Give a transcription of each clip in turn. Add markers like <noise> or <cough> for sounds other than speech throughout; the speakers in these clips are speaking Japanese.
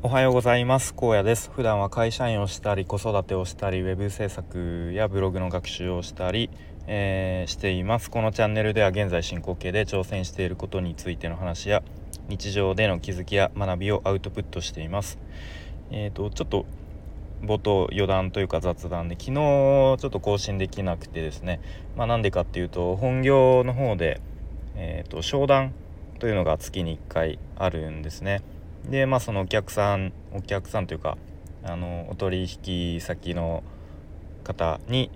おはようございます。高野です。普段は会社員をしたり子育てをしたりウェブ制作やブログの学習をしたり、えー、しています。このチャンネルでは現在進行形で挑戦していることについての話や日常での気づきや学びをアウトプットしています。えーと、ちょっと冒頭余談というか雑談で昨日ちょっと更新できなくてですね。まあなんでかっていうと本業の方でえーと商談というのが月に1回あるんですね。でまあそのお客さんお客さんというかあのお取引先の方に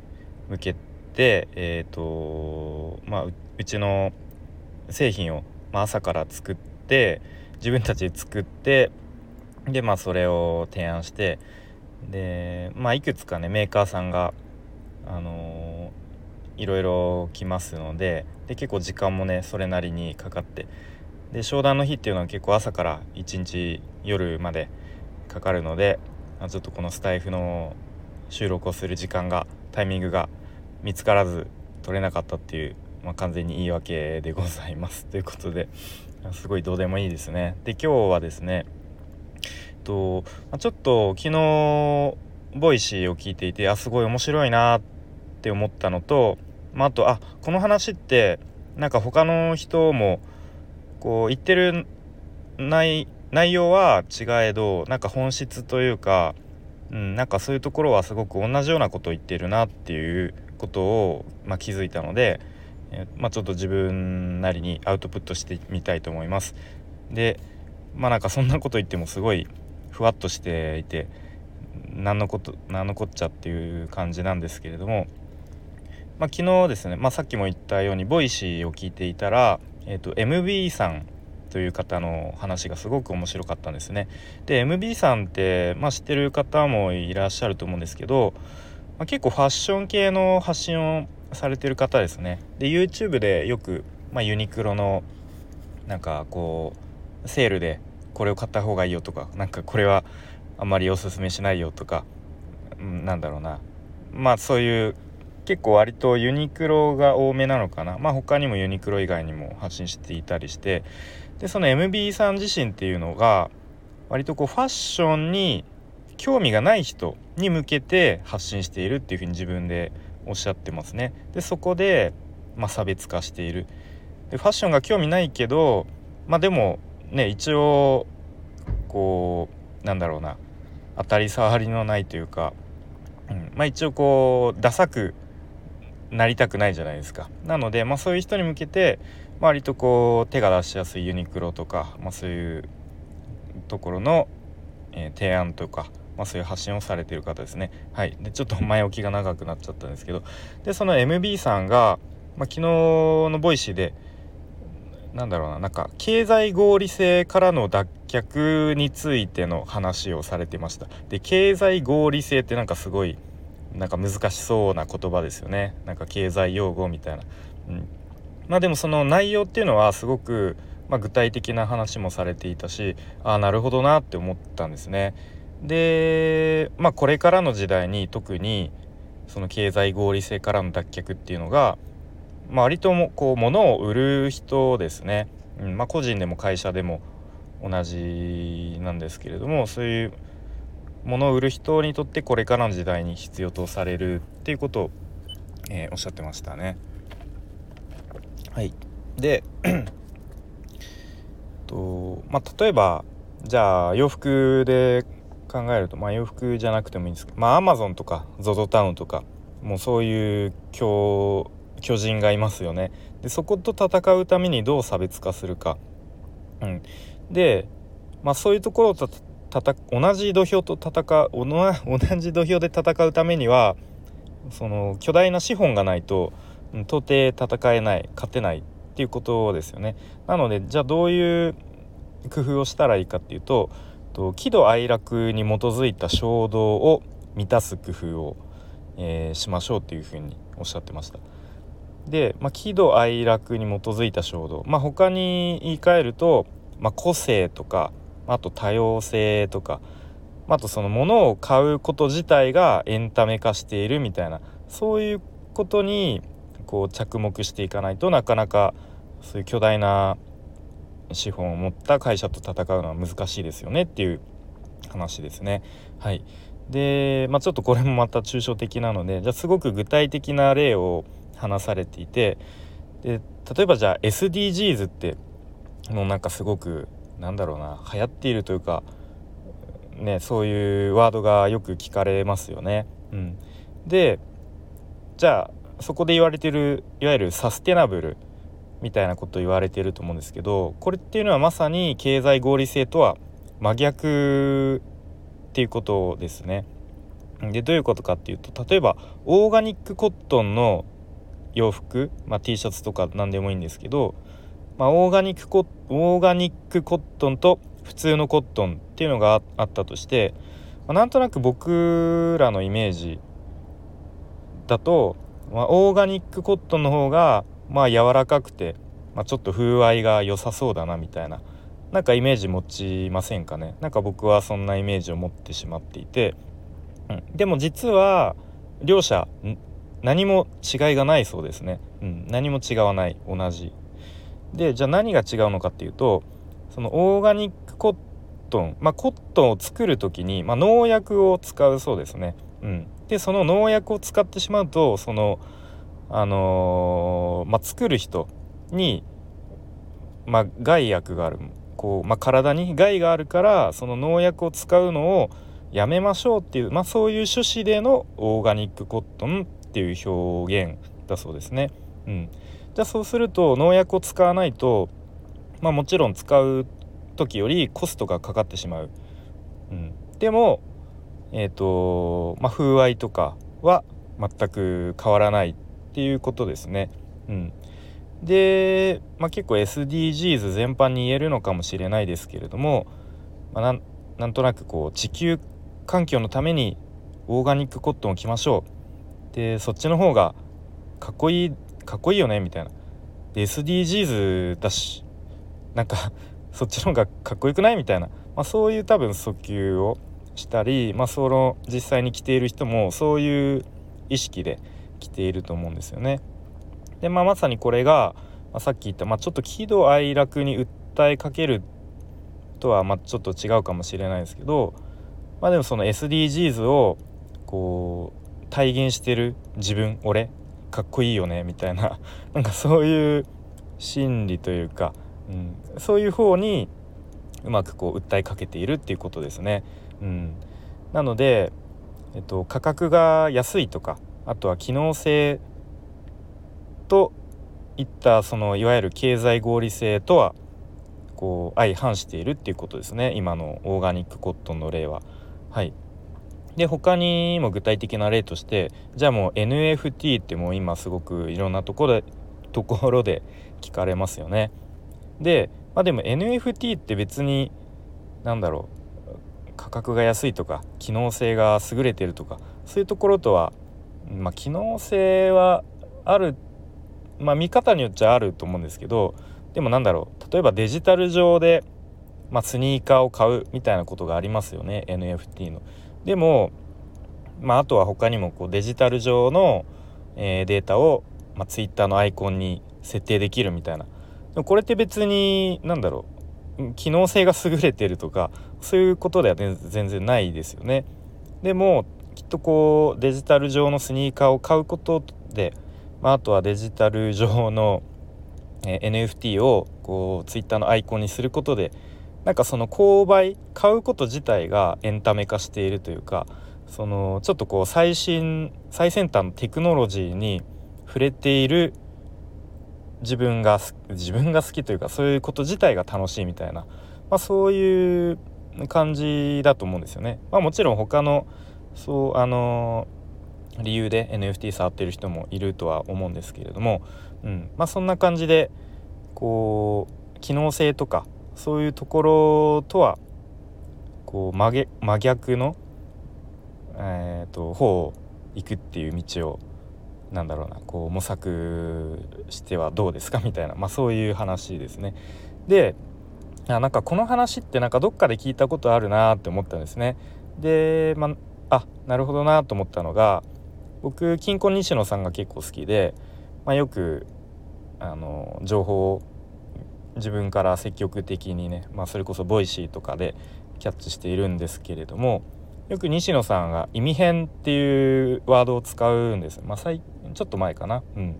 向けてえっ、ー、とまあうちの製品を、まあ、朝から作って自分たちで作ってでまあそれを提案してでまあいくつかねメーカーさんがあのいろいろ来ますのでで結構時間もねそれなりにかかってで商談の日っていうのは結構朝から一日夜までかかるのでちょっとこのスタイフの収録をする時間がタイミングが見つからず取れなかったっていう、まあ、完全に言い訳でございますということですごいどうでもいいですね。で今日はですねとちょっと昨日Voicy を聞いていてあすごい面白いなって思ったのと、まあ、あとあこの話ってなんか他の人もこう言ってる内容は違えどなんか本質というか、うん、なんかそういうところはすごく同じようなことを言ってるなっていうことを、まあ、気づいたので、えまあ、ちょっと自分なりにアウトプットしてみたいと思います。でまあなんかそんなこと言ってもすごいふわっとしていて何のこと何のこっちゃっていう感じなんですけれども、まあ、昨日ですね、まあ、さっきも言ったように Voicy を聞いていたらえーと、MB さんという方の話がすごく面白かったんですね。で MB さんって、まあ、知ってる方もいらっしゃると思うんですけど、まあ、結構ファッション系の発信をされてる方ですね。で YouTube でよく、まあ、ユニクロのなんかこうセールでこれを買った方がいいよとかなんかこれはあんまりおすすめしないよとか、うん、なんだろうなまあそういう結構割とユニクロが多めなのかな。まあ他にもユニクロ以外にも発信していたりして。でその MB さん自身っていうのが割とこうファッションに興味がない人に向けて発信しているっていうふうに自分でおっしゃってますね。でそこで、まあ、差別化している。でファッションが興味ないけどまあでもね一応こうなんだろうな。当たり障りのないというか、うん。まあ、一応こうダサくなりたくないじゃないですか。なので、まあ、そういう人に向けて割とこう手が出しやすいユニクロとか、まあ、そういうところの、えー、提案とか、まあ、そういう発信をされてる方ですね。はい、でちょっと前置きが長くなっちゃったんですけどでその MB さんが、まあ、昨日の Voicy でなんだろうななんか経済合理性からの脱却についての話をされてました。で経済合理性ってなんかすごいなんか難しそうな言葉ですよね。なんか経済用語みたいな、うん、まあでもその内容っていうのはすごく、まあ、具体的な話もされていたしああなるほどなって思ったんですね。でまあこれからの時代に特にその経済合理性からの脱却っていうのが、まあ、割ともこう物を売る人ですね、うん。まあ、個人でも会社でも同じなんですけれどもそういう物を売る人にとってこれからの時代に必要とされるっていうことを、えー、おっしゃってましたね。はいでとまあ例えばじゃあ洋服で考えるとまあ洋服じゃなくてもいいんですけどまあアマゾンとか ZOZO タウンとかもうそういう巨巨人がいますよね。でそこと戦うためにどう差別化するか。うん、でまあそういうところを同じ土俵と戦う同じ土俵で戦うためにはその巨大な資本がないと到底戦えない勝てないっていうことですよね。なのでじゃあどういう工夫をしたらいいかっていうと喜怒哀楽に基づいた衝動を満たす工夫を、えー、しましょうっていうふうにおっしゃってました。で、まあ、喜怒哀楽に基づいた衝動、まあ、他に言い換えると、まあ、個性とかあと多様性とかあとその物を買うこと自体がエンタメ化しているみたいなそういうことにこう着目していかないとなかなかそういう巨大な資本を持った会社と戦うのは難しいですよねっていう話ですね。はいで、まあ、ちょっとこれもまた抽象的なのでじゃあすごく具体的な例を話されていてで例えばじゃあ SDGs ってもうなんかすごくなんだろうな流行っているというかねそういうワードがよく聞かれますよね。うん、でじゃあそこで言われてるいわゆるサステナブルみたいなこと言われてると思うんですけどこれっていうのはまさに経済合理性とは真逆っていうことですね。でどういうことかっていうと例えばオーガニックコットンの洋服、まあ、T シャツとか何でもいいんですけど、まあ、オーガニックコオーガニックコットンと普通のコットンっていうのがあったとして、まあ、なんとなく僕らのイメージだと、まあ、オーガニックコットンの方がまあ柔らかくて、まあ、ちょっと風合いが良さそうだなみたいななんかイメージ持ちませんかね？なんか僕はそんなイメージを持ってしまっていて、うん、でも実は両者何も違いがないそうですね、うん、何も違わない。同じ。でじゃあ何が違うのかっていうとそのオーガニックコットンまあコットンを作る時に、まあ、農薬を使うそうですね、うん、でその農薬を使ってしまうとそのあのー、まあ、作る人に、まあ、害悪がある。こう、まあ、体に害があるからその農薬を使うのをやめましょうっていう、まあ、そういう趣旨でのオーガニックコットンっていう表現だそうですね。うん、じゃあそうすると農薬を使わないと、まあ、もちろん使う時よりコストがかかってしまう。うん、でも、えーとまあ、風合いとかは全く変わらないっていうことですね。うん、で、まあ、結構 SDGs 全般に言えるのかもしれないですけれども、まあ、なんとなくこう地球環境のためにオーガニックコットンを着ましょうでそっちの方がかっこいいかっこいいよねみたいな。SDGs だしなんか <laughs> そっちの方がかっこよくない？みたいな、まあ、そういう多分訴求をしたり、まあ、その実際に着ている人もそういう意識で着ていると思うんですよね。で、まあ、まさにこれが、まあ、さっき言った、まあ、ちょっと喜怒哀楽に訴えかけるとはまちょっと違うかもしれないですけど、まあ、でもその SDGs をこう体現してる自分俺かっこいいよねみたいな。<laughs> なんかそういう心理というか、うん、そういう方にうまくこう訴えかけているっていうことですね。うん、なので、えっと、価格が安いとかあとは機能性といったそのいわゆる経済合理性とはこう相反しているっていうことですね。今のオーガニックコットンの例は。はい。で他にも具体的な例としてじゃあもう NFT ってもう今すごくいろんなところでところで聞かれますよね。でまあでも NFT って別に何だろう価格が安いとか機能性が優れてるとかそういうところとはまあ機能性はあるまあ見方によっちゃあると思うんですけどでもなんだろう例えばデジタル上で、まあ、スニーカーを買うみたいなことがありますよね NFT の。でも、まあ、あとは他にもこうデジタル上の、えー、データを、まあ、Twitter のアイコンに設定できるみたいなでもこれって別に何だろう機能性が優れてるとかそういうことでは、ね、全然ないですよね。でもきっとこうデジタル上のスニーカーを買うことで、まあ、あとはデジタル上の、えー、NFT をこう Twitter のアイコンにすることでなんかその購買買うこと自体がエンタメ化しているというかそのちょっとこう最新最先端のテクノロジーに触れている自分が自分が好きというかそういうこと自体が楽しいみたいな、まあ、そういう感じだと思うんですよね。まあ、もちろん他のそうあの理由で NFT 触ってる人もいるとは思うんですけれども、うんまあ、そんな感じでこう機能性とかそういうところとはこう真真逆の、えーと、方を行くっていう道をなんだろうなこう模索してはどうですかみたいな、まあ、そういう話ですね。であなんかこの話ってなんかどっかで聞いたことあるなって思ったんですね。で、まあなるほどなと思ったのが僕キングコング西野さんが結構好きで、まあ、よくあの情報を自分から積極的にね、まあ、それこそ Voicy とかでキャッチしているんですけれどもよく西野さんが意味変っていうワードを使うんです。まあ、ちょっと前かな。うん、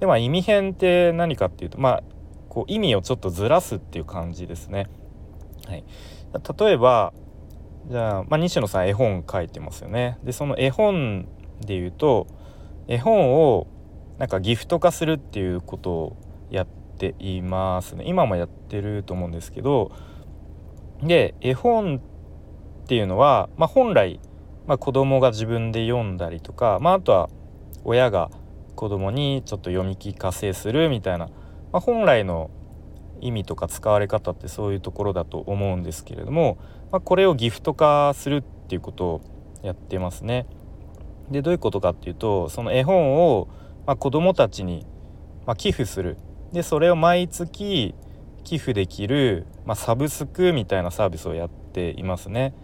でまあ意味変って何かっていうとまあこう意味をちょっとずらすっていう感じですね。はい、例えばじゃあ、まあ、西野さん絵本書いてますよね。でその絵本で言うと絵本をなんかギフト化するっていうことをやってていますね。今もやってると思うんですけどで絵本っていうのは、まあ、本来、まあ、子供が自分で読んだりとか、まあ、あとは親が子供にちょっと読み聞かせするみたいな、まあ、本来の意味とか使われ方ってそういうところだと思うんですけれども、まあ、これをギフト化するっていうことをやってますね。でどういうことかっていうとその絵本を、まあ、子どもたちに、まあ、寄付するでそれを毎月寄付できる、まあ、サブスクみたいなサービスをやっていますね。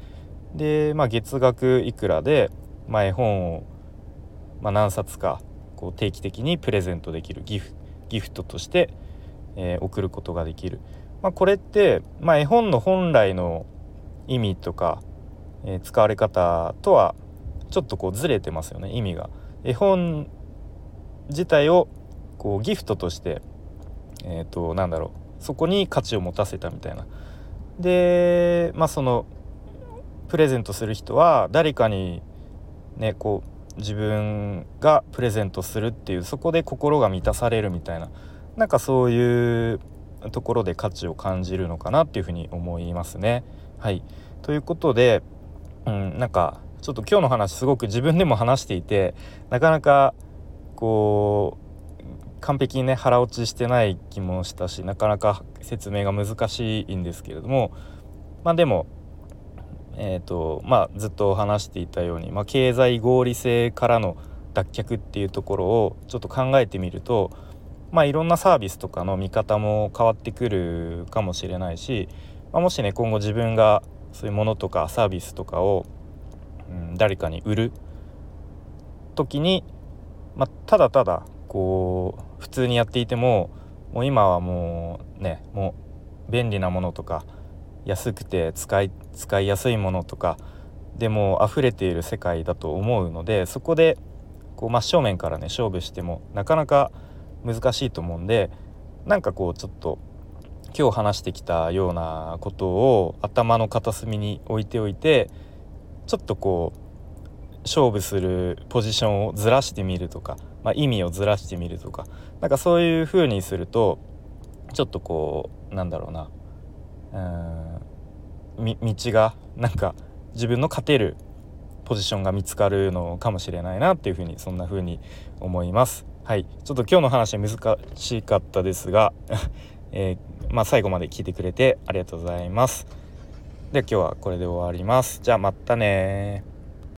で、まあ、月額いくらで、まあ、絵本を、まあ、何冊かこう定期的にプレゼントできるギフギフトとして、えー、送ることができる、まあ、これって、まあ、絵本の本来の意味とか、えー、使われ方とはちょっとこうずれてますよね意味が。絵本自体をこうギフトとしてえっ、ー、となんだろうそこに価値を持たせたみたいな。でまあそのプレゼントする人は誰かにねこう自分がプレゼントするっていうそこで心が満たされるみたいななんかそういうところで価値を感じるのかなっていうふうに思いますね。はいということで、うん、なんかちょっと今日の話すごく自分でも話していてなかなかこう完璧にね腹落ちしてない気もしたしなかなか説明が難しいんですけれどもまあでもえーとまあ、ずっと話していたように、まあ、経済合理性からの脱却っていうところをちょっと考えてみると、まあ、いろんなサービスとかの見方も変わってくるかもしれないし、まあ、もしね今後自分がそういうものとかサービスとかを、うん、誰かに売る時に、まあ、ただただこう普通にやっていてももう今はもうねもう便利なものとか安くて使い使いやすいものとかでも溢れている世界だと思うのでそこでこう真正面からね勝負してもなかなか難しいと思うんでなんかこうちょっと今日話してきたようなことを頭の片隅に置いておいてちょっとこう勝負するポジションをずらしてみるとか、まあ、意味をずらしてみるとかなんかそういう風にするとちょっとこうなんだろうなうん道がなんか自分の勝てるポジションが見つかるのかもしれないなっていうふうにそんな風に思います。はいちょっと今日の話難しかったですが、<laughs> えー、まあ、最後まで聞いてくれてありがとうございます。で今日はこれで終わります。じゃあまたね